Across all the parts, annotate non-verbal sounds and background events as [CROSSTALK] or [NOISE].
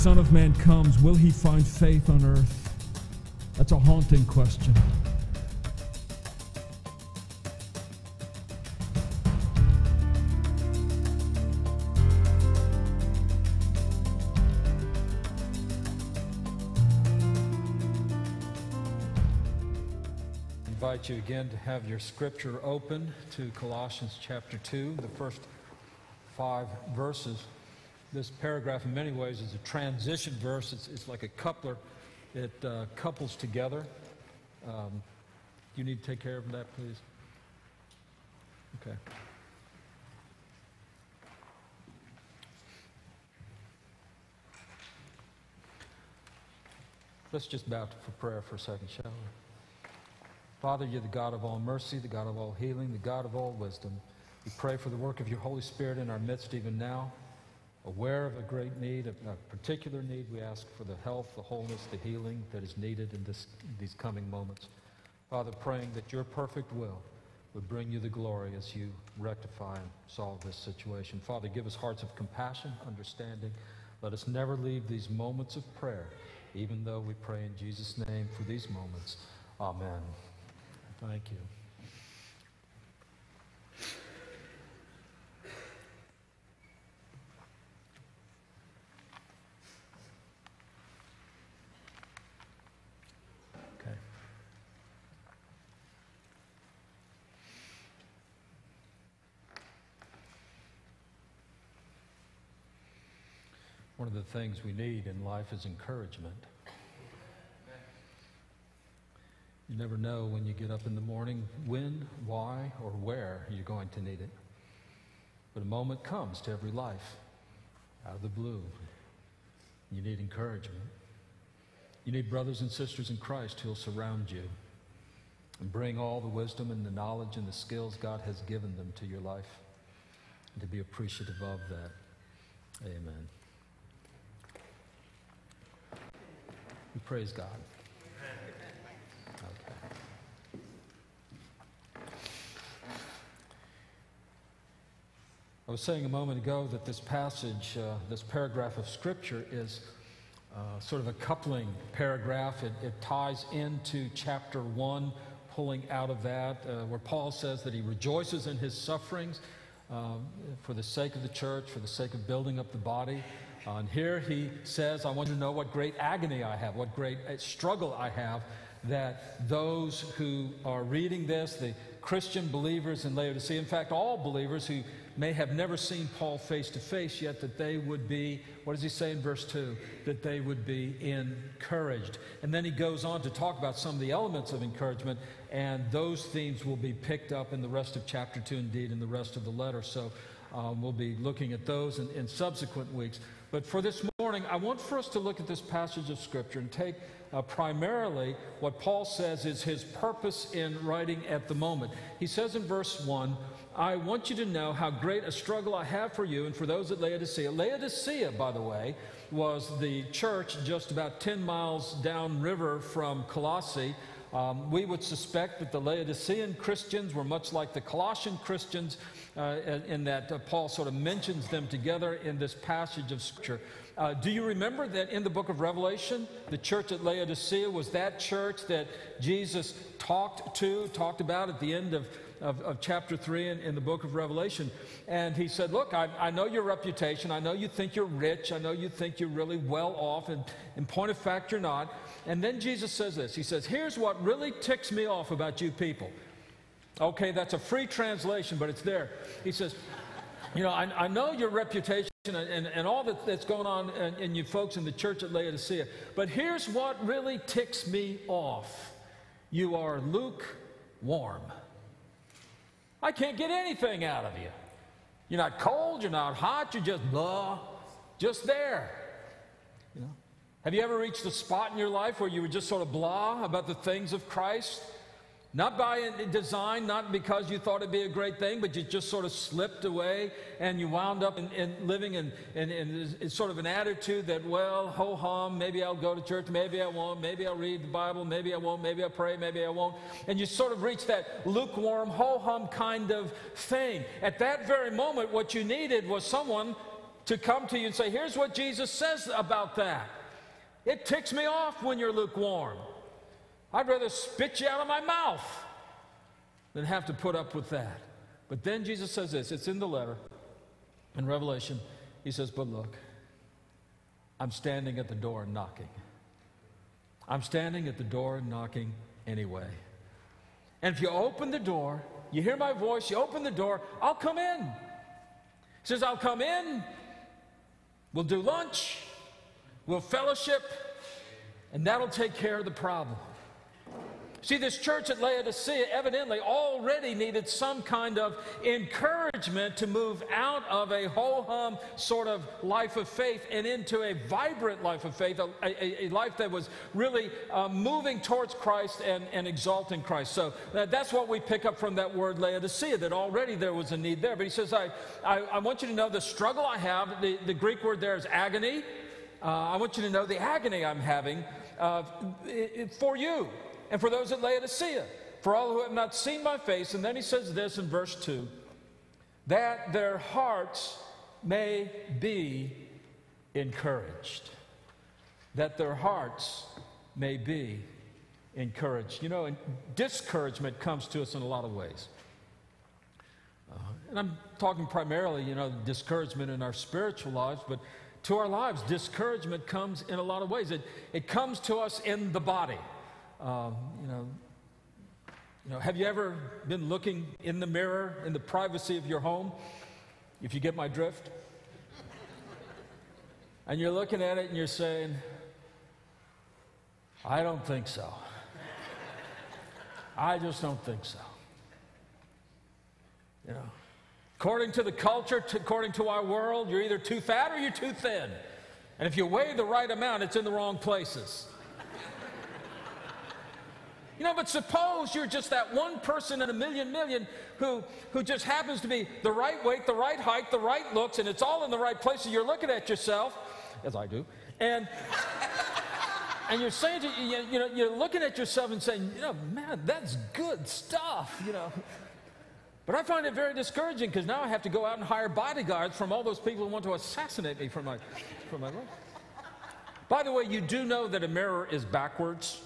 Son of Man comes, will he find faith on earth? That's a haunting question. invite you again to have your scripture open to Colossians chapter 2, the first five verses. This paragraph, in many ways, is a transition verse. It's, it's like a coupler, it uh, couples together. Um, you need to take care of that, please? Okay. Let's just bow for prayer for a second, shall we? Father, you're the God of all mercy, the God of all healing, the God of all wisdom. We pray for the work of your Holy Spirit in our midst even now. Aware of a great need, a particular need, we ask for the health, the wholeness, the healing that is needed in this, these coming moments. Father, praying that your perfect will would bring you the glory as you rectify and solve this situation. Father, give us hearts of compassion, understanding. Let us never leave these moments of prayer, even though we pray in Jesus' name for these moments. Amen. Thank you. Things we need in life is encouragement. You never know when you get up in the morning when, why, or where you're going to need it. But a moment comes to every life out of the blue. You need encouragement. You need brothers and sisters in Christ who'll surround you and bring all the wisdom and the knowledge and the skills God has given them to your life and to be appreciative of that. Amen. We praise God. I was saying a moment ago that this passage, uh, this paragraph of Scripture, is uh, sort of a coupling paragraph. It, it, ties into chapter 1, pulling out of that, uh, where Paul says that he rejoices in his sufferings um, for the sake of the church, for the sake of building up the body. And here he says, I want you to know what great agony I have, what great uh, struggle I have, that those who are reading this, the Christian believers in Laodicea, in fact, all believers who may have never seen Paul face to face yet, that they would be, what does he say in verse 2? That they would be encouraged. And then he goes on to talk about some of the elements of encouragement, and those themes will be picked up in the rest of chapter 2, indeed, in the rest of the letter. So um, we'll be looking at those in, in subsequent weeks. But for this morning, I want for us to look at this passage of Scripture and take uh, primarily what Paul says is his purpose in writing at the moment. He says in verse 1 I want you to know how great a struggle I have for you and for those at Laodicea. Laodicea, by the way, was the church just about 10 miles downriver from Colossae. Um, we would suspect that the Laodicean Christians were much like the Colossian Christians uh, in that uh, Paul sort of mentions them together in this passage of Scripture. Uh, do you remember that in the book of Revelation, the church at Laodicea was that church that Jesus talked to, talked about at the end of of, of chapter 3 in, in, the book of Revelation. And he said, Look, I, I, know your reputation. I know you think you're rich. I know you think you're really well off. And in point of fact, you're not. And then Jesus says this He says, Here's what really ticks me off about you people. Okay, that's a free translation, but it's there. He says, You know, I, I know your reputation and, and, all that, that's going on in, in you folks in the church at Laodicea. But here's what really ticks me off you are lukewarm. I can't get anything out of you. You're not cold, you're not hot, you're just blah, just there. You know? Have you ever reached a spot in your life where you were just sort of blah about the things of Christ? Not by design, not because you thought it'd be a great thing, but you just sort of slipped away and you wound up in, in living in, in, in, sort of an attitude that, well, ho hum, maybe I'll go to church, maybe I won't, maybe I'll read the Bible, maybe I won't, maybe I'll pray, maybe I won't. And you sort of reach that lukewarm, ho hum kind of thing. At that very moment, what you needed was someone to come to you and say, here's what Jesus says about that. It ticks me off when you're lukewarm. I'd rather spit you out of my mouth than have to put up with that. But then Jesus says this it's in the letter in Revelation. He says, But look, I'm standing at the door and knocking. I'm standing at the door and knocking anyway. And if you open the door, you hear my voice, you open the door, I'll come in. He says, I'll come in, we'll do lunch, we'll fellowship, and that'll take care of the problem. See, this church at Laodicea evidently already needed some kind of encouragement to move out of a ho hum sort of life of faith and into a vibrant life of faith, a, a, a life that was really uh, moving towards Christ and, and exalting Christ. So uh, that's what we pick up from that word Laodicea, that already there was a need there. But he says, I, I, I want you to know the struggle I have, the, the Greek word there is agony. Uh, I want you to know the agony I'm having uh, for you and for those at Laodicea, for all who have not seen my face. And then he says this in verse 2 that their hearts may be encouraged. That their hearts may be encouraged. You know, and discouragement comes to us in a lot of ways. Uh, and I'm talking primarily, you know, discouragement in our spiritual lives, but to our lives, discouragement comes in a lot of ways. It, it comes to us in the body. Um, you know, you know, have you ever been looking in the mirror in the privacy of your home? If you get my drift, and you're looking at it and you're saying, "I don't think so. I just don't think so." You know, according to the culture, according to our world, you're either too fat or you're too thin. And if you weigh the right amount, it's in the wrong places. You know, but suppose you're just that one person in a million million who, who just happens to be the right weight, the right height, the right looks, and it's all in the right place, and you're looking at yourself, as I do, and and you're saying to you, you know, you're looking at yourself and saying, you know, man, that's good stuff, you know. But I find it very discouraging because now I have to go out and hire bodyguards from all those people who want to assassinate me from my, from my life. By the way, you do know that a mirror is backwards.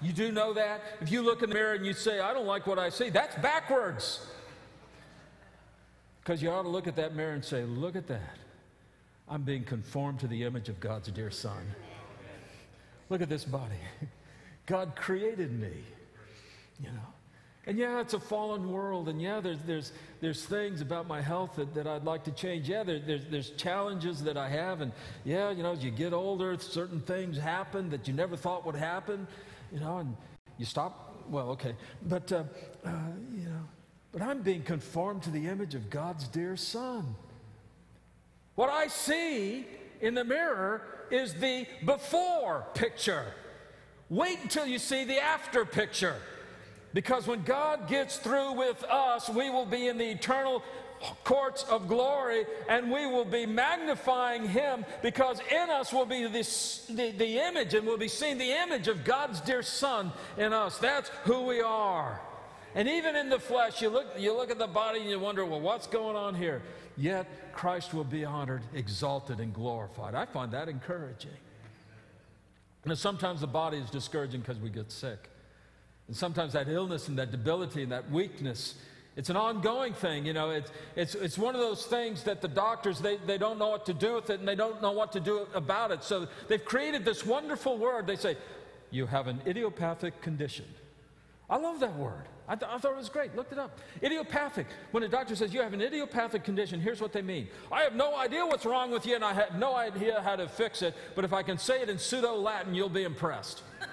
You do know that? If you look in the mirror and you say, I don't like what I see, that's backwards. Because you ought to look at that mirror and say, Look at that. I'm being conformed to the image of God's dear Son. Look at this body. [LAUGHS] God created me, you know. And yeah, it's a fallen world, and yeah, there's, there's, there's things about my health that, that I'd like to change. Yeah, there, there's, there's challenges that I have, and yeah, you know, as you get older, certain things happen that you never thought would happen you know, and you stop. Well, okay. But, uh, uh, you know, but I'm being conformed to the image of God's dear Son. What I see in the mirror is the before picture. Wait until you see the after picture. Because when God gets through with us, we will be in the eternal courts of glory, and we will be magnifying Him because in us will be this, the, the image, and we'll be seeing the image of God's dear Son in us. That's who we are. And even in the flesh, you look, you look at the body and you wonder, well, what's going on here? Yet Christ will be honored, exalted, and glorified. I find that encouraging. And sometimes the body is discouraging because we get sick. And sometimes that illness and that debility and that weakness it's an ongoing thing, you know. It's, it's, it's one of those things that the doctors, they, they don't know what to do with it and they don't know what to do about it. So they've created this wonderful word. They say, you have an idiopathic condition. I love that word. I, th- I, thought it was great. Looked it up. Idiopathic. When a doctor says you have an idiopathic condition, here's what they mean. I have no idea what's wrong with you and I have no idea how to fix it, but if I can say it in pseudo Latin, you'll be impressed. [LAUGHS]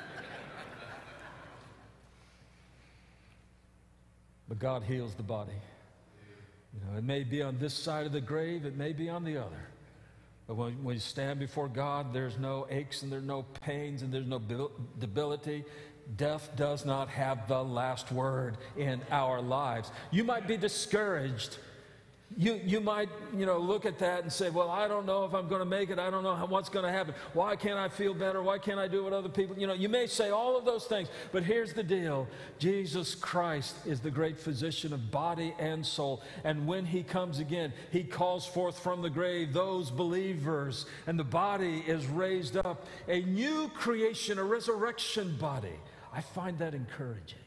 But God heals the body. You know, it may be on this side of the grave, it may be on the other. But when, when you stand before God, there's no aches and there's no pains and there's no debility. Death does not have the last word in our lives. You might be discouraged. You, you might you know look at that and say well i don't know if i'm going to make it. I don't know how, what's going to happen. Why can't i feel better? Why can't i do what other people you know you may say all of those things. But here's the deal. Jesus christ is the great physician of body and soul. And when he comes again he calls forth from the grave those believers. And the body is raised up. A new creation a resurrection body. I find that encouraging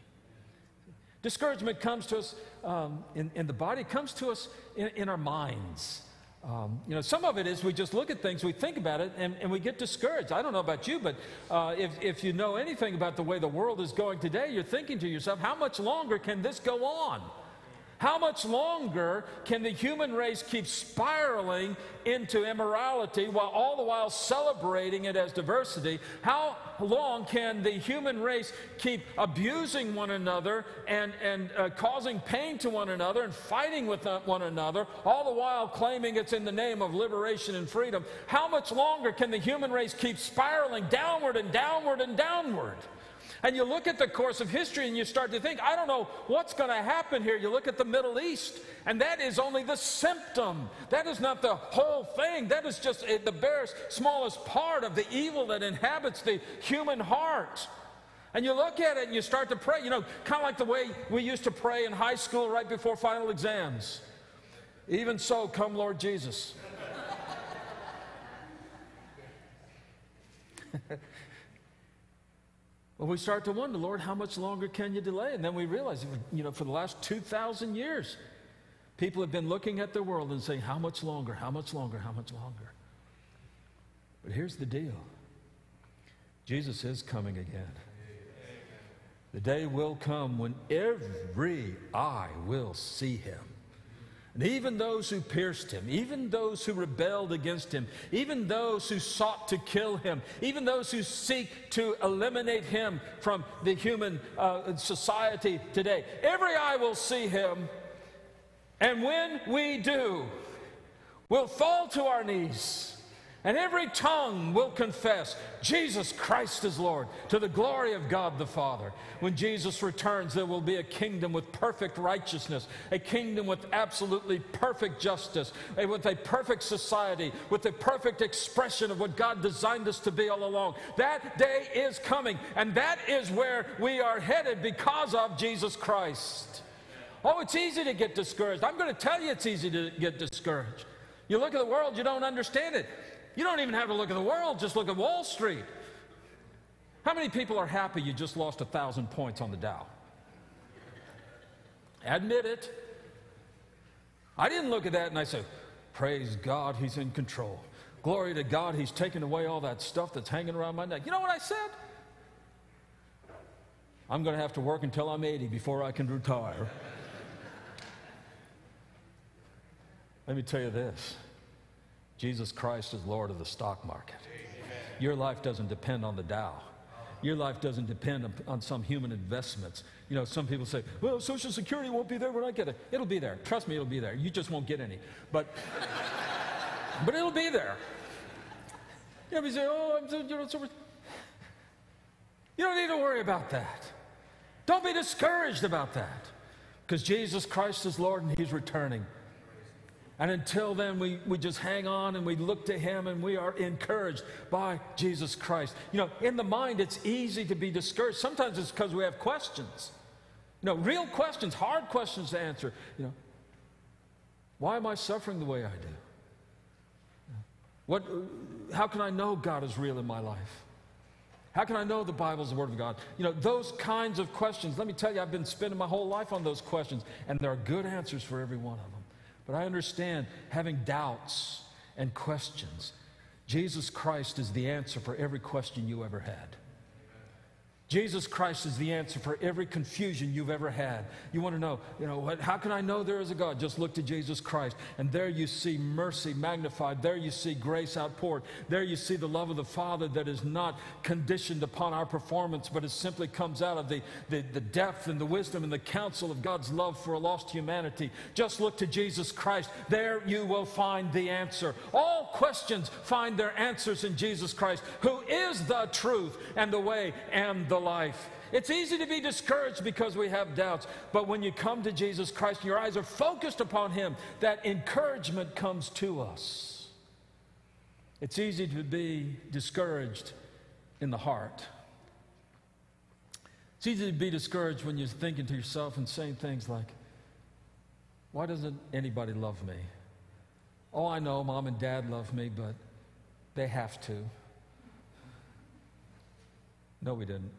Discouragement comes to us um, in, in, the body, comes to us in, in our minds. Um, you know, some of it is we just look at things, we think about it, and, and we get discouraged. I don't know about you, but uh, if, if you know anything about the way the world is going today, you're thinking to yourself, how much longer can this go on? How much longer can the human race keep spiraling into immorality while all the while celebrating it as diversity? How long can the human race keep abusing one another and, and uh, causing pain to one another and fighting with one another, all the while claiming it's in the name of liberation and freedom? How much longer can the human race keep spiraling downward and downward and downward? And you look at the course of history and you start to think, I don't know what's going to happen here. You look at the Middle East, and that is only the symptom. That is not the whole thing. That is just eh, the barest, smallest part of the evil that inhabits the human heart. And you look at it and you start to pray, you know, kind of like the way we used to pray in high school right before final exams. Even so, come Lord Jesus. [LAUGHS] Well, we start to wonder, Lord, how much longer can you delay? And then we realize, you know, for the last 2,000 years, people have been looking at the world and saying, how much longer, how much longer, how much longer? But here's the deal Jesus is coming again. The day will come when every eye will see him. And even those who pierced him, even those who rebelled against him, even those who sought to kill him, even those who seek to eliminate him from the human uh, society today, every eye will see him. And when we do, we'll fall to our knees and every tongue will confess Jesus Christ is Lord to the glory of God the Father. When Jesus returns, there will be a kingdom with perfect righteousness, a kingdom with absolutely perfect justice, with a perfect society, with a perfect expression of what God designed us to be all along. That day is coming, and that is where we are headed because of Jesus Christ. Oh, it's easy to get discouraged. I'm going to tell you it's easy to get discouraged. You look at the world, you don't understand it. You don't even have to look at the world, just look at Wall Street. How many people are happy you just lost a thousand points on the Dow? Admit it. I didn't look at that and I said, Praise God, He's in control. Glory to God, He's taken away all that stuff that's hanging around my neck. You know what I said? I'm going to have to work until I'm 80 before I can retire. Let me tell you this Jesus Christ is Lord of the stock market. Your life doesn't depend on the Dow. Your life doesn't depend on some human investments. You know, some people say, well, Social Security won't be there when I get it. It'll be there. Trust me, it'll be there. You just won't get any. But, [LAUGHS] but it'll be there. You know, say, oh, I'm so, you know, so. You don't need to worry about that. Don't be discouraged about that. Because Jesus Christ is Lord and He's returning. And until then, we, we just hang on and we look to Him and we are encouraged by Jesus Christ. You know, in the mind, it's easy to be discouraged. Sometimes it's because we have questions. You know, real questions, hard questions to answer. You know, why am I suffering the way I do? What, how can I know God is real in my life? How can I know the Bible is the Word of God? You know, those kinds of questions. Let me tell you, I've been spending my whole life on those questions, and there are good answers for every one of them. But I understand having doubts and questions. Jesus Christ is the answer for every question you ever had. Jesus Christ is the answer for every confusion you've ever had. You want to know, you know, what, how can I know there is a God? Just look to Jesus Christ. And there you see mercy magnified. There you see grace outpoured. There you see the love of the Father that is not conditioned upon our performance, but it simply comes out of the, the, the depth and the wisdom and the counsel of God's love for a lost humanity. Just look to Jesus Christ. There you will find the answer. All questions find their answers in Jesus Christ, who is the truth and the way and the life. It's easy to be discouraged because we have doubts, but when you come to Jesus Christ, and your eyes are focused upon Him, that encouragement comes to us. It's easy to be discouraged in the heart. It's easy to be discouraged when you're thinking to yourself and saying things like, Why doesn't anybody love me? Oh, I know mom and dad love me, but they have to. No, we didn't.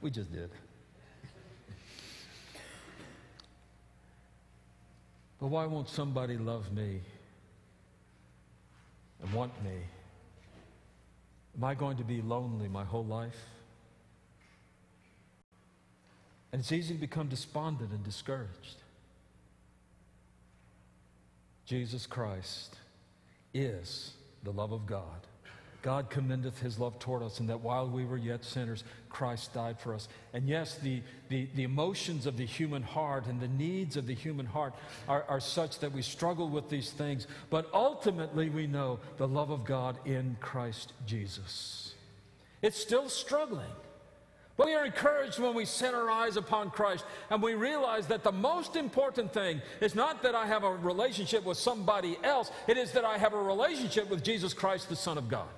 We just did. But why won't somebody love me and want me? Am I going to be lonely my whole life? And it's easy to become despondent and discouraged. Jesus Christ is the love of God. God commendeth his love toward us, and that while we were yet sinners, Christ died for us. And yes, the, the, the emotions of the human heart and the needs of the human heart are, are such that we struggle with these things, but ultimately we know the love of God in Christ Jesus. It's still struggling. But we are encouraged when we set our eyes upon Christ and we realize that the most important thing is not that I have a relationship with somebody else, it is that I have a relationship with Jesus Christ, the Son of God.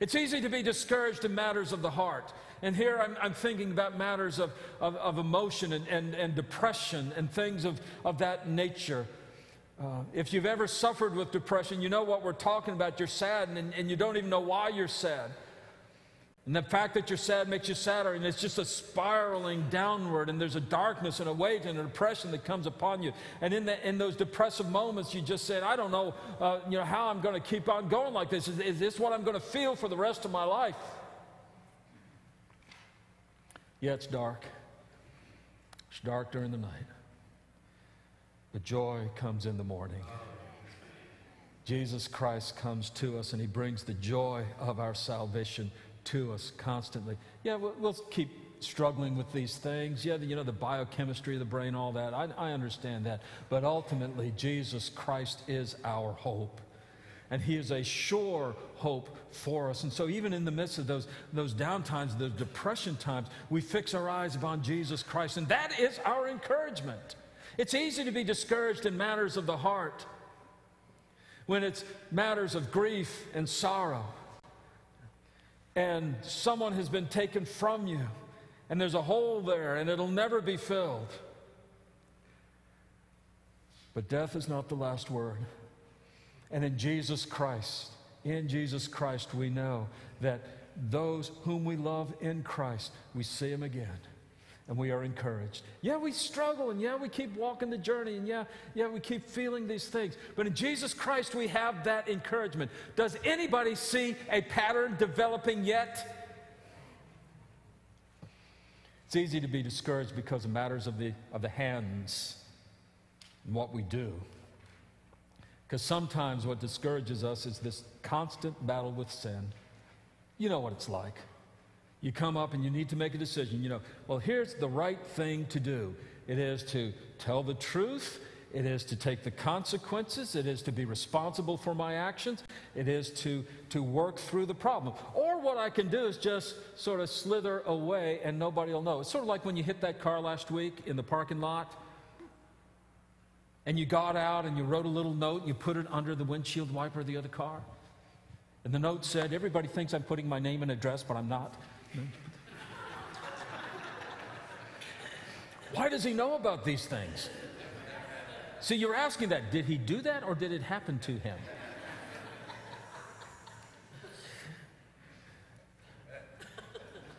It's easy to be discouraged in matters of the heart. And here I'm, I'm thinking about matters of, of, of emotion and, and, and, depression and things of, of that nature. Uh, if you've ever suffered with depression, you know what we're talking about. You're sad and, and you don't even know why you're sad. And the fact that you're sad makes you sadder, and it's just a spiraling downward, and there's a darkness and a weight and a depression that comes upon you. And in, the, in those depressive moments, you just said, I don't know, uh, you know how I'm going to keep on going like this. Is, is this what I'm going to feel for the rest of my life? Yeah, it's dark. It's dark during the night. But joy comes in the morning. Jesus Christ comes to us, and he brings the joy of our salvation to us constantly. Yeah, we'll, we'll keep struggling with these things. Yeah, you know, the biochemistry of the brain, all that. I, I understand that. But ultimately, Jesus Christ is our hope. And he is a sure hope for us. And so, even in the midst of those, those down times, those depression times, we fix our eyes upon Jesus Christ. And that is our encouragement. It's easy to be discouraged in matters of the heart when it's matters of grief and sorrow and someone has been taken from you, and there's a hole there, and it'll never be filled. But death is not the last word. And in Jesus Christ, in Jesus Christ, we know that those whom we love in Christ, we see him again and we are encouraged. Yeah, we struggle, and yeah, we keep walking the journey, and yeah, yeah, we keep feeling these things. But in Jesus Christ, we have that encouragement. Does anybody see a pattern developing yet? It's easy to be discouraged because of matters of the, of the hands and what we do. Because sometimes what discourages us is this constant battle with sin. You know what it's like you come up and you need to make a decision. You know, well, here's the right thing to do it is to tell the truth, it is to take the consequences, it is to be responsible for my actions, it is to, to work through the problem. Or what I can do is just sort of slither away and nobody will know. It's sort of like when you hit that car last week in the parking lot. And you got out and you wrote a little note, you put it under the windshield wiper of the other car. And the note said, Everybody thinks I'm putting my name and address, but I'm not. Why does he know about these things? See, you're asking that. Did he do that or did it happen to him?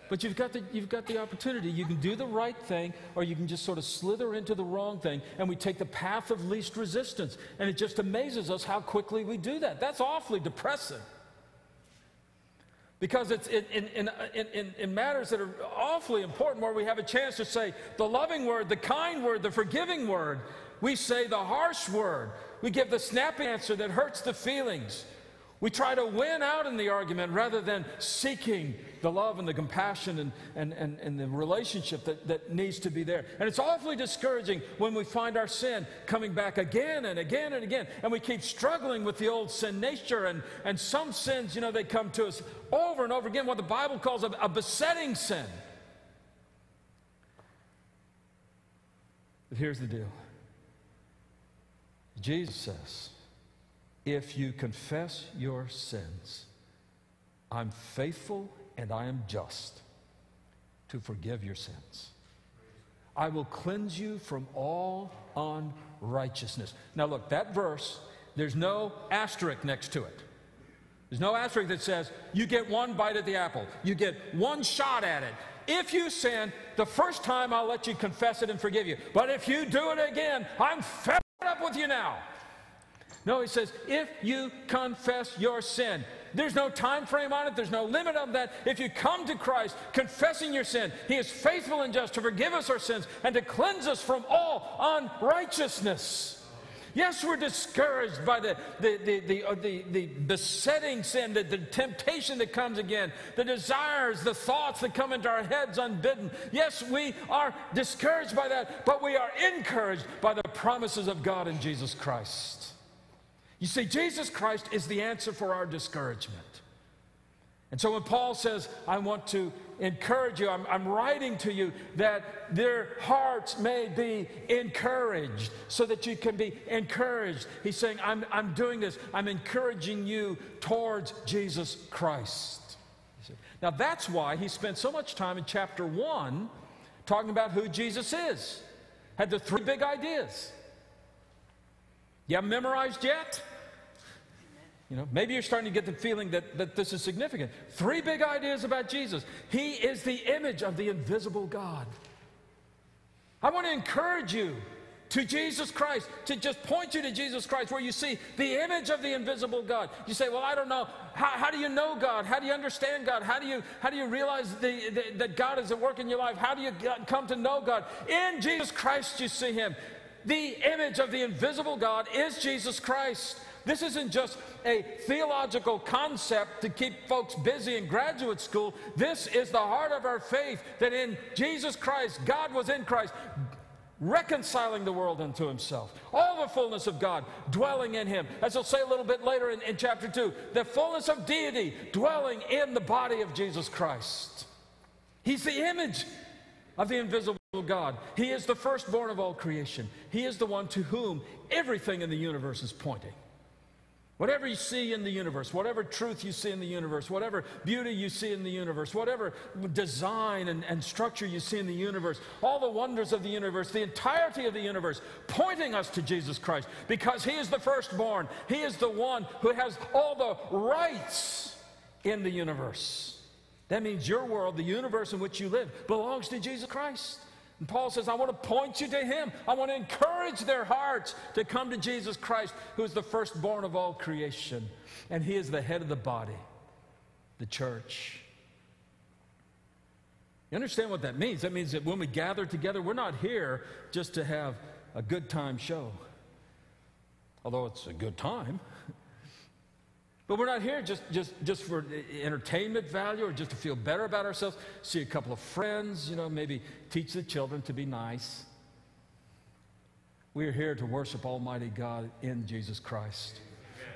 But you've got, the, you've got the opportunity. You can do the right thing, or you can just sort of slither into the wrong thing, and we take the path of least resistance. And it just amazes us how quickly we do that. That's awfully depressing. Because it's in, in, in, in, matters that are awfully important where we have a chance to say the loving word, the kind word, the forgiving word. We say the harsh word. We give the snappy answer that hurts the feelings. We try to win out in the argument rather than seeking the love and the compassion and, and, and, and the relationship that, that needs to be there. And it's awfully discouraging when we find our sin coming back again and again and again. And we keep struggling with the old sin nature. And, and some sins, you know, they come to us over and over again, what the Bible calls a, a besetting sin. But here's the deal Jesus says, if you confess your sins, I'm faithful and I am just to forgive your sins. I will cleanse you from all unrighteousness. Now, look, that verse, there's no asterisk next to it. There's no asterisk that says, you get one bite at the apple, you get one shot at it. If you sin, the first time I'll let you confess it and forgive you. But if you do it again, I'm fed up with you now. No, he says, if you confess your sin, there's no time frame on it, there's no limit on that. If you come to Christ confessing your sin, he is faithful and just to forgive us our sins and to cleanse us from all unrighteousness. Yes, we're discouraged by the, the, the, the, uh, the, the besetting sin, the, the temptation that comes again, the desires, the thoughts that come into our heads unbidden. Yes, we are discouraged by that, but we are encouraged by the promises of God in Jesus Christ. You see, Jesus Christ is the answer for our discouragement. And so when Paul says, I want to encourage you, I'm, I'm, writing to you that their hearts may be encouraged so that you can be encouraged. He's saying, I'm, I'm doing this, I'm encouraging you towards Jesus Christ. Now that's why he spent so much time in chapter one talking about who Jesus is. Had the three big ideas. You haven't memorized yet? You know, maybe you're starting to get the feeling that, that this is significant. Three big ideas about Jesus. He is the image of the invisible God. I want to encourage you to Jesus Christ, to just point you to Jesus Christ, where you see the image of the invisible God. You say, Well, I don't know. How, how do you know God? How do you understand God? How do you, how do you realize the, the, that God is at work in your life? How do you come to know God? In Jesus Christ, you see Him. The image of the invisible God is Jesus Christ. This isn't just a theological concept to keep folks busy in graduate school. This is the heart of our faith that in Jesus Christ, God was in Christ, reconciling the world unto himself. All the fullness of God dwelling in him. As he'll say a little bit later in, in chapter 2, the fullness of deity dwelling in the body of Jesus Christ. He's the image of the invisible God. He is the firstborn of all creation. He is the one to whom everything in the universe is pointing. Whatever you see in the universe, whatever truth you see in the universe, whatever beauty you see in the universe, whatever design and, and, structure you see in the universe, all the wonders of the universe, the entirety of the universe, pointing us to Jesus Christ because He is the firstborn. He is the one who has all the rights in the universe. That means your world, the universe in which you live, belongs to Jesus Christ. And Paul says, I want to point you to him. I want to encourage their hearts to come to Jesus Christ, who is the firstborn of all creation. And he is the head of the body, the church. You understand what that means? That means that when we gather together, we're not here just to have a good time show. Although it's a good time. [LAUGHS] But we're not here just, just, just for entertainment value or just to feel better about ourselves. See a couple of friends, you know, maybe teach the children to be nice. We are here to worship Almighty God in Jesus Christ.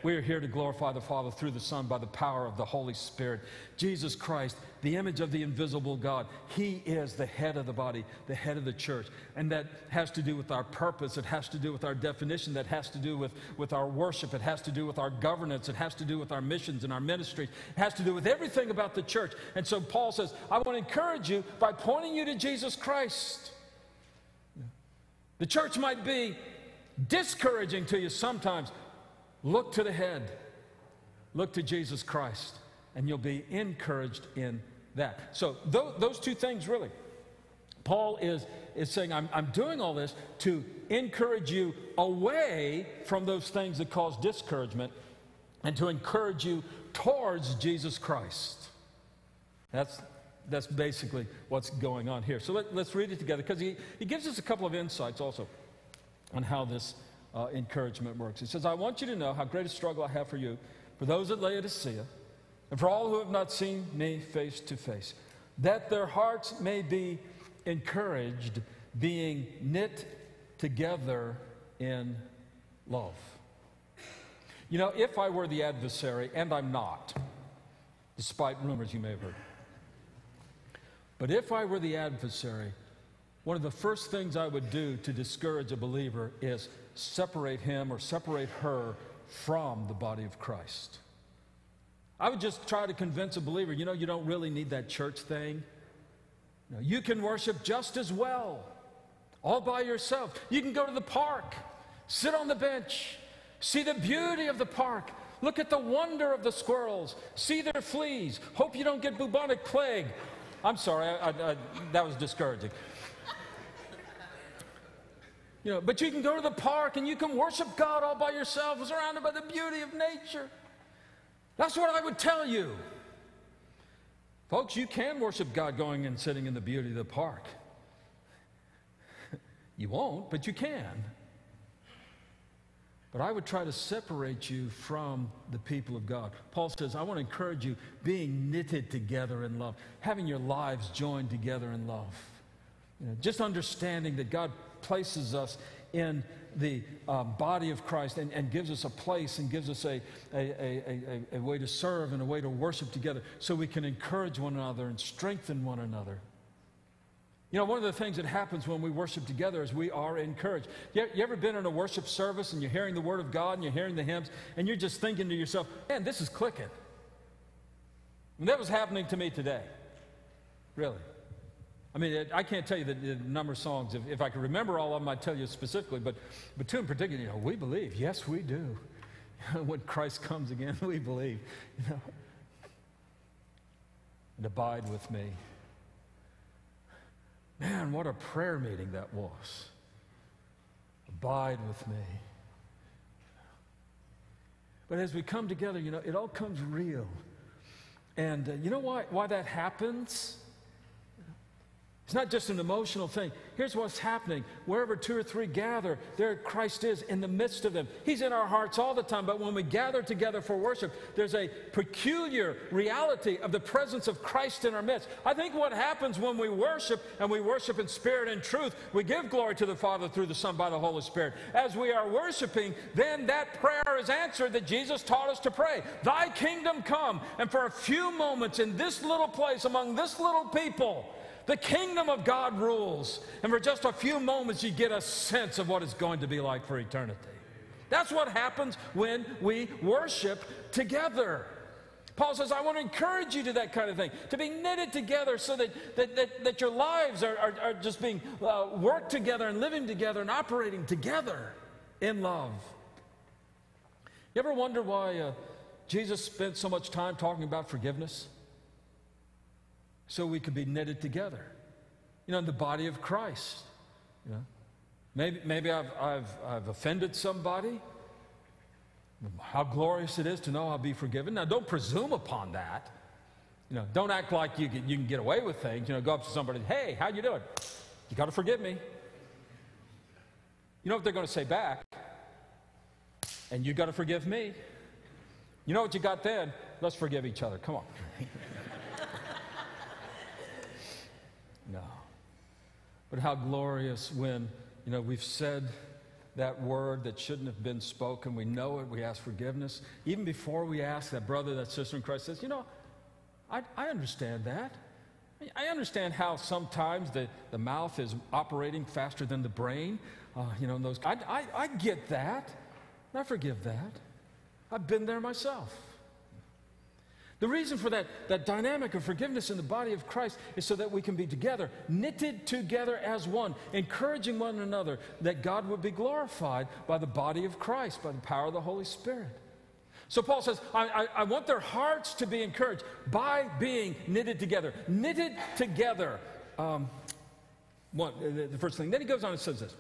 We are here to glorify the Father through the Son by the power of the Holy Spirit. Jesus Christ, the image of the invisible God, He is the head of the body, the head of the church. And that has to do with our purpose. It has to do with our definition. That has to do with, with our worship. It has to do with our governance. It has to do with our missions and our ministry. It has to do with everything about the church. And so Paul says, I want to encourage you by pointing you to Jesus Christ. The church might be discouraging to you sometimes, Look to the head. Look to Jesus Christ, and you'll be encouraged in that. So, th- those two things really. Paul is, is saying, I'm, I'm doing all this to encourage you away from those things that cause discouragement and to encourage you towards Jesus Christ. That's, that's basically what's going on here. So let, us read it together because he, he gives us a couple of insights also on how this uh, encouragement works. He says, I want you to know how great a struggle I have for you for those at Laodicea, and for all who have not seen me face to face, that their hearts may be encouraged, being knit together in love. You know, if I were the adversary, and I'm not, despite rumors you may have heard, but if I were the adversary, one of the first things I would do to discourage a believer is separate him or separate her from the body of Christ. I would just try to convince a believer, you know, you don't really need that church thing. You, you can worship just as well, all by yourself. You can go to the park, sit on the bench, see the beauty of the park, look at the wonder of the squirrels, see their fleas, hope you don't get bubonic plague. I'm sorry, I, I, that was discouraging. You know, but you can go to the park and you can worship God all by yourself, surrounded by the beauty of nature. That's what I would tell you. Folks, you can worship God going and sitting in the beauty of the park. [LAUGHS] you won't, but you can. But I would try to separate you from the people of God. Paul says, I want to encourage you being knitted together in love, having your lives joined together in love. You know, just understanding that God places us in the uh, body of Christ and, and, gives us a place and gives us a, a, a, a, way to serve and a way to worship together so we can encourage one another and strengthen one another. You know, one of the things that happens when we worship together is we are encouraged. You, you ever been in a worship service and you're hearing the Word of God and you're hearing the hymns and you're just thinking to yourself, man, this is clicking. And that was happening to me today. Really. I mean, I can't tell you the, the number of songs. If, if, I could remember all of them, I'd tell you specifically. But, but two in particular, you know, we believe. Yes, we do. [LAUGHS] when Christ comes again, [LAUGHS] we believe. You know, and abide with me. Man, what a prayer meeting that was. Abide with me. But as we come together, you know, it all comes real. And uh, you know why, why that happens? It's not just an emotional thing. Here's what's happening. Wherever two or three gather, there Christ is in the midst of them. He's in our hearts all the time, but when we gather together for worship, there's a peculiar reality of the presence of Christ in our midst. I think what happens when we worship, and we worship in spirit and truth, we give glory to the Father through the Son by the Holy Spirit. As we are worshiping, then that prayer is answered that Jesus taught us to pray Thy kingdom come. And for a few moments in this little place, among this little people, the kingdom of God rules. And for just a few moments, you get a sense of what it's going to be like for eternity. That's what happens when we worship together. Paul says, I want to encourage you to that kind of thing, to be knitted together so that, that, that, that your lives are, are, are just being uh, worked together and living together and operating together in love. You ever wonder why uh, Jesus spent so much time talking about forgiveness? So we could be knitted together. You know, in the body of Christ. You know, maybe, maybe I've, I've, I've offended somebody. How glorious it is to know I'll be forgiven. Now, don't presume upon that. You know, don't act like you can, you can get away with things. You know, go up to somebody, hey, how you doing? You got to forgive me. You know what they're going to say back? And you got to forgive me. You know what you got then? Let's forgive each other. Come on. [LAUGHS] But how glorious when, you know, we've said that word that shouldn't have been spoken. We know it. We ask forgiveness. Even before we ask, that brother, that sister in Christ says, you know, I, I understand that. I understand how sometimes the, the mouth is operating faster than the brain. Uh, you know, those. I, I, I get that. I forgive that. I've been there myself. The reason for that, that dynamic of forgiveness in the body of Christ is so that we can be together, knitted together as one, encouraging one another that God would be glorified by the body of Christ, by the power of the Holy Spirit. So Paul says, I, I, I want their hearts to be encouraged by being knitted together. Knitted together. Um, one, the, first thing. Then he goes on and says this.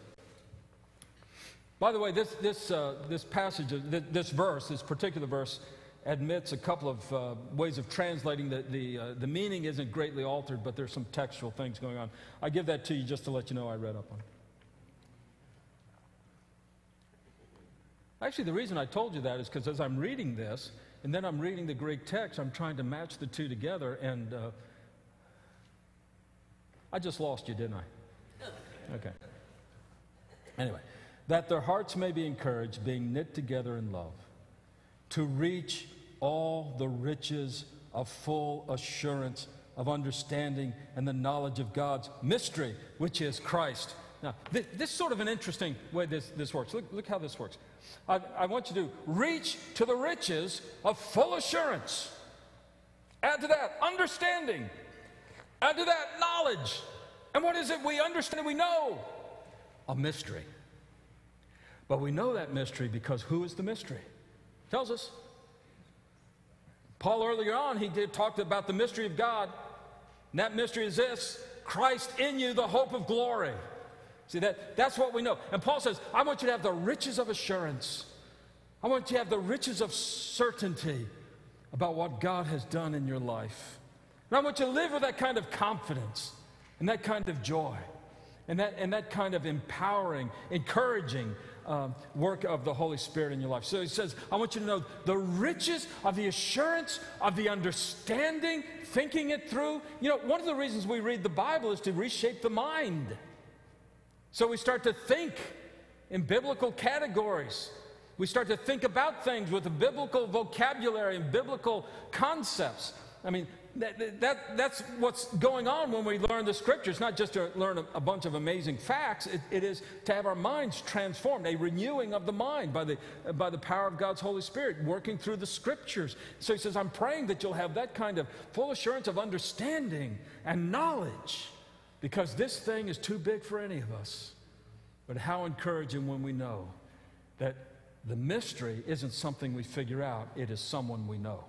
By the way, this, this, uh, this passage, this verse, this particular verse, admits a couple of uh, ways of translating that the, uh, the meaning isn't greatly altered, but there's some textual things going on. I give that to you just to let you know I read up on it. Actually, the reason I told you that is because as I'm reading this, And then I'm reading the Greek text, I'm trying to match the two together, and uh, I just lost you, didn't I? [LAUGHS] Okay. Anyway, that their hearts may be encouraged, being knit together in love, to reach all the riches of full assurance of understanding and the knowledge of God's mystery, which is Christ. Now, this, this is sort of an interesting way this, this works. Look, look how this works. I, I want you to reach to the riches of full assurance. Add to that understanding. Add to that knowledge. And what is it we understand and we know? A mystery. But we know that mystery because who is the mystery? Tells us. Paul earlier on, he did talk about the mystery of God. And that mystery is this Christ in you, the hope of glory. See, that, that's what we know. And Paul says, I want you to have the riches of assurance. I want you to have the riches of certainty about what God has done in your life. And I want you to live with that kind of confidence and that kind of joy and that, and that kind of empowering, encouraging um, work of the Holy Spirit in your life. So he says, I want you to know the riches of the assurance, of the understanding, thinking it through. You know, one of the reasons we read the Bible is to reshape the mind. So we start to think in biblical categories. We start to think about things with a biblical vocabulary and biblical concepts. I mean, that, that, that's what's going on when we learn the scriptures, not just to learn a, a bunch of amazing facts, it, it is to have our minds transformed, a renewing of the mind by the, by the power of God's Holy Spirit, working through the scriptures. So he says, I'm praying that you'll have that kind of full assurance of understanding and knowledge because this thing is too big for any of us. But how encouraging when we know that the mystery isn't something we figure out, it is someone we know.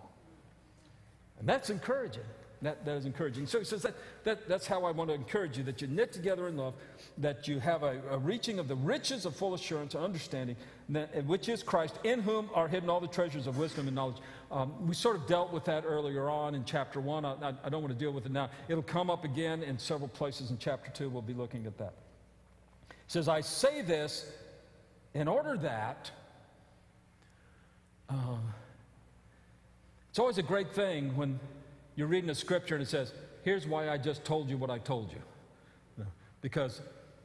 And that's encouraging. That, that is encouraging. So he says that, that that's how I want to encourage you that you knit together in love, that you have a, a reaching of the riches of full assurance and understanding, that, which is Christ, in whom are hidden all the treasures of wisdom and knowledge. Um, we sort of dealt with that earlier on in chapter one. I, I, I don't want to deal with it now. It'll come up again in several places in chapter two. We'll be looking at that. He says, I say this in order that. Uh, it's always a great thing when you're reading a scripture and it says, Here's why I just told you what I told you. Because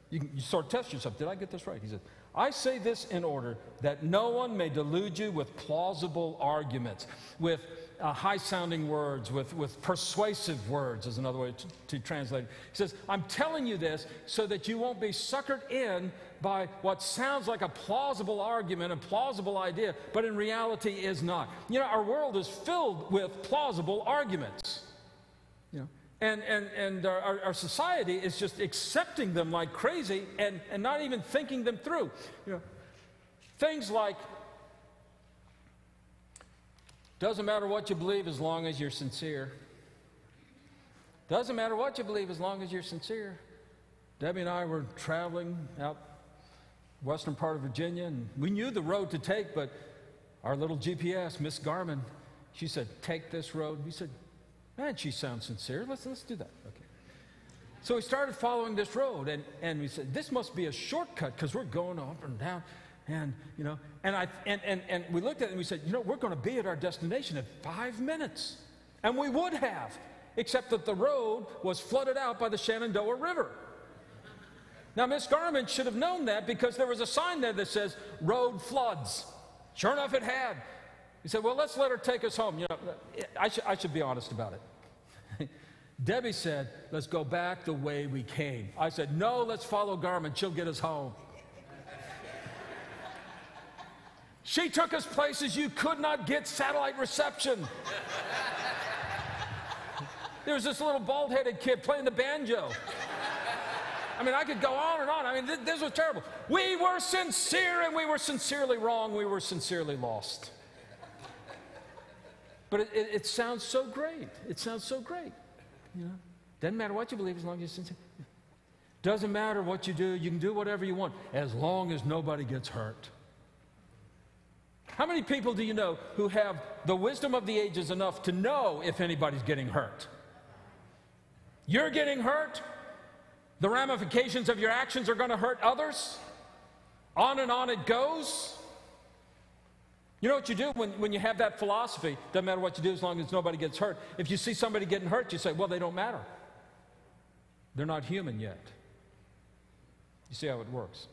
you, can, you sort of test yourself. Did I get this right? He says, I say this in order that no one may delude you with plausible arguments, with uh, high sounding words, with, with persuasive words, is another way to, to translate it. He says, I'm telling you this so that you won't be suckered in by what sounds like a plausible argument, a plausible idea, but in reality is not. You know, our world is filled with plausible arguments. You know, and, and, and our, our society is just accepting them like crazy and, and not even thinking them through. You know, things like doesn't matter what you believe as long as you're sincere. Doesn't matter what you believe as long as you're sincere. Debbie and I were traveling out western part of Virginia, and we knew the road to take, but our little GPS, Miss Garmin, she said, Take this road. We said, Man, she sounds sincere. Let's, let's do that. Okay. So we started following this road, and, and we said, This must be a shortcut because we're going up and down. And, you know, and, I, and, and, and we looked at it and we said, you know, we're going to be at our destination in five minutes. And we would have, except that the road was flooded out by the Shenandoah River. Now, Miss Garmin should have known that because there was a sign there that says, road floods. Sure enough, it had. He said, well, let's let her take us home. You know, I, sh- I should be honest about it. [LAUGHS] Debbie said, let's go back the way we came. I said, no, let's follow Garmin. She'll get us home. [LAUGHS] She took us places you could not get satellite reception. [LAUGHS] there was this little bald headed kid playing the banjo. I mean, I could go on and on. I mean, th- this was terrible. We were sincere and we were sincerely wrong. We were sincerely lost. But it, it, it sounds so great. It sounds so great. You know, doesn't matter what you believe as long as you're sincere. Doesn't matter what you do. You can do whatever you want as long as nobody gets hurt. How many people do you know who have the wisdom of the ages enough to know if anybody's getting hurt? You're getting hurt. The ramifications of your actions are going to hurt others. On and on it goes. You know what you do when, when you have that philosophy? Doesn't matter what you do as long as nobody gets hurt. If you see somebody getting hurt, you say, well, they don't matter. They're not human yet. You see how it works.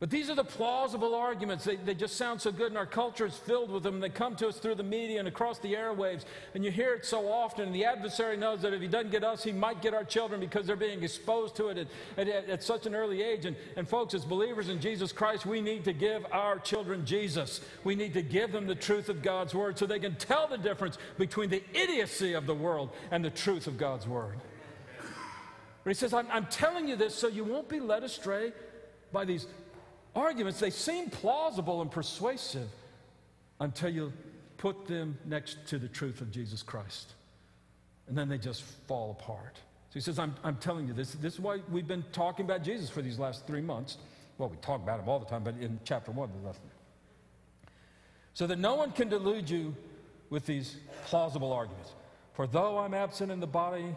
But these are the plausible arguments. They, they just sound so good, and our culture is filled with them. They come to us through the media and across the airwaves, and you hear it so often. And the adversary knows that if he doesn't get us, he might get our children because they're being exposed to it at, at, at such an early age. And, and folks, as believers in Jesus Christ, we need to give our children Jesus. We need to give them the truth of God's Word so they can tell the difference between the idiocy of the world and the truth of God's Word. But he says, I'm, I'm telling you this so you won't be led astray by these arguments, they seem plausible and persuasive until you put them next to the truth of Jesus Christ. And then they just fall apart. So he says, I'm, I'm telling you this. This is why we've been talking about Jesus for these last three months. Well, we talk about him all the time, but in chapter one, the lesson. So that no one can delude you with these plausible arguments. For though I'm absent in the body,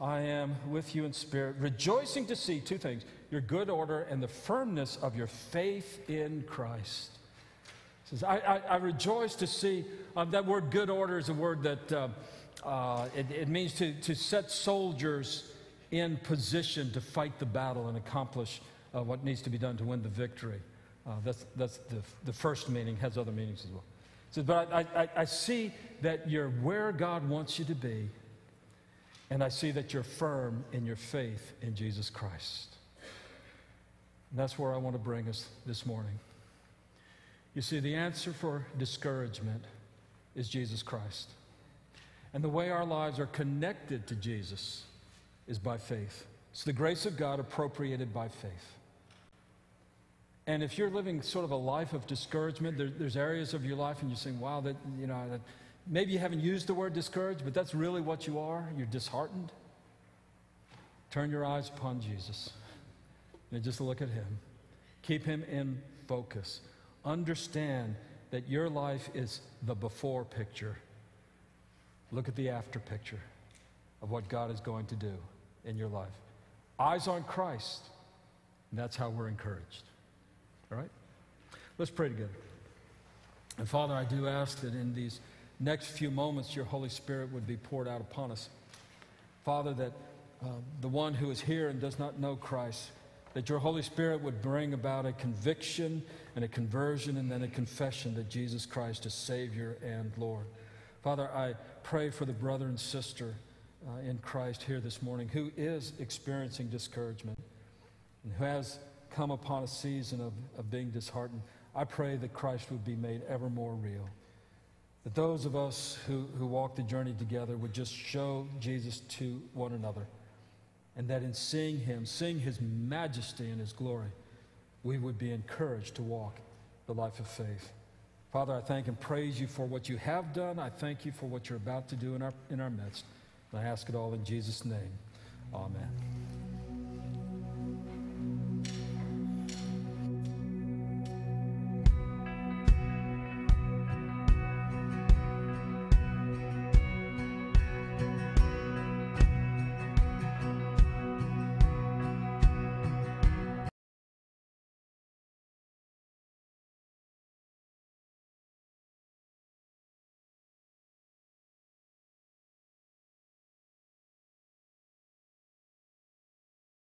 I am with you in spirit, rejoicing to see two things your good order and the firmness of your faith in Christ. He says, I, I, I rejoice to see um, that word good order is a word that uh, uh, it, it, means to, to set soldiers in position to fight the battle and accomplish uh, what needs to be done to win the victory. Uh, that's that's the, the first meaning, has other meanings as well. He says, but I, I, I see that you're where God wants you to be and I see that you're firm in your faith in Jesus Christ. And that's where I want to bring us this morning. You see, the answer for discouragement is Jesus Christ. And the way our lives are connected to Jesus is by faith. It's the grace of God appropriated by faith. And if you're living sort of a life of discouragement, there, there's areas of your life and you're saying, wow, that, you know, that, Maybe you haven't used the word discouraged, but that's really what you are. You're disheartened. Turn your eyes upon Jesus and just look at him. Keep him in focus. Understand that your life is the before picture. Look at the after picture of what God is going to do in your life. Eyes on Christ. And that's how we're encouraged. All right? Let's pray together. And Father, I do ask that in these next few moments, your Holy Spirit would be poured out upon us. Father, that uh, the one who is here and does not know Christ, that your Holy Spirit would bring about a conviction and a conversion and then a confession that Jesus Christ is Savior and Lord. Father, I pray for the brother and sister uh, in Christ here this morning who is experiencing discouragement and who has come upon a season of, of being disheartened. I pray that Christ would be made ever more real that those of us who, who walk the journey together would just show Jesus to one another. And that in seeing him, seeing his majesty and his glory, we would be encouraged to walk the life of faith. Father, I thank and praise you for what you have done. I thank you for what you're about to do in our, in our midst. And I ask it all in Jesus' name. Amen.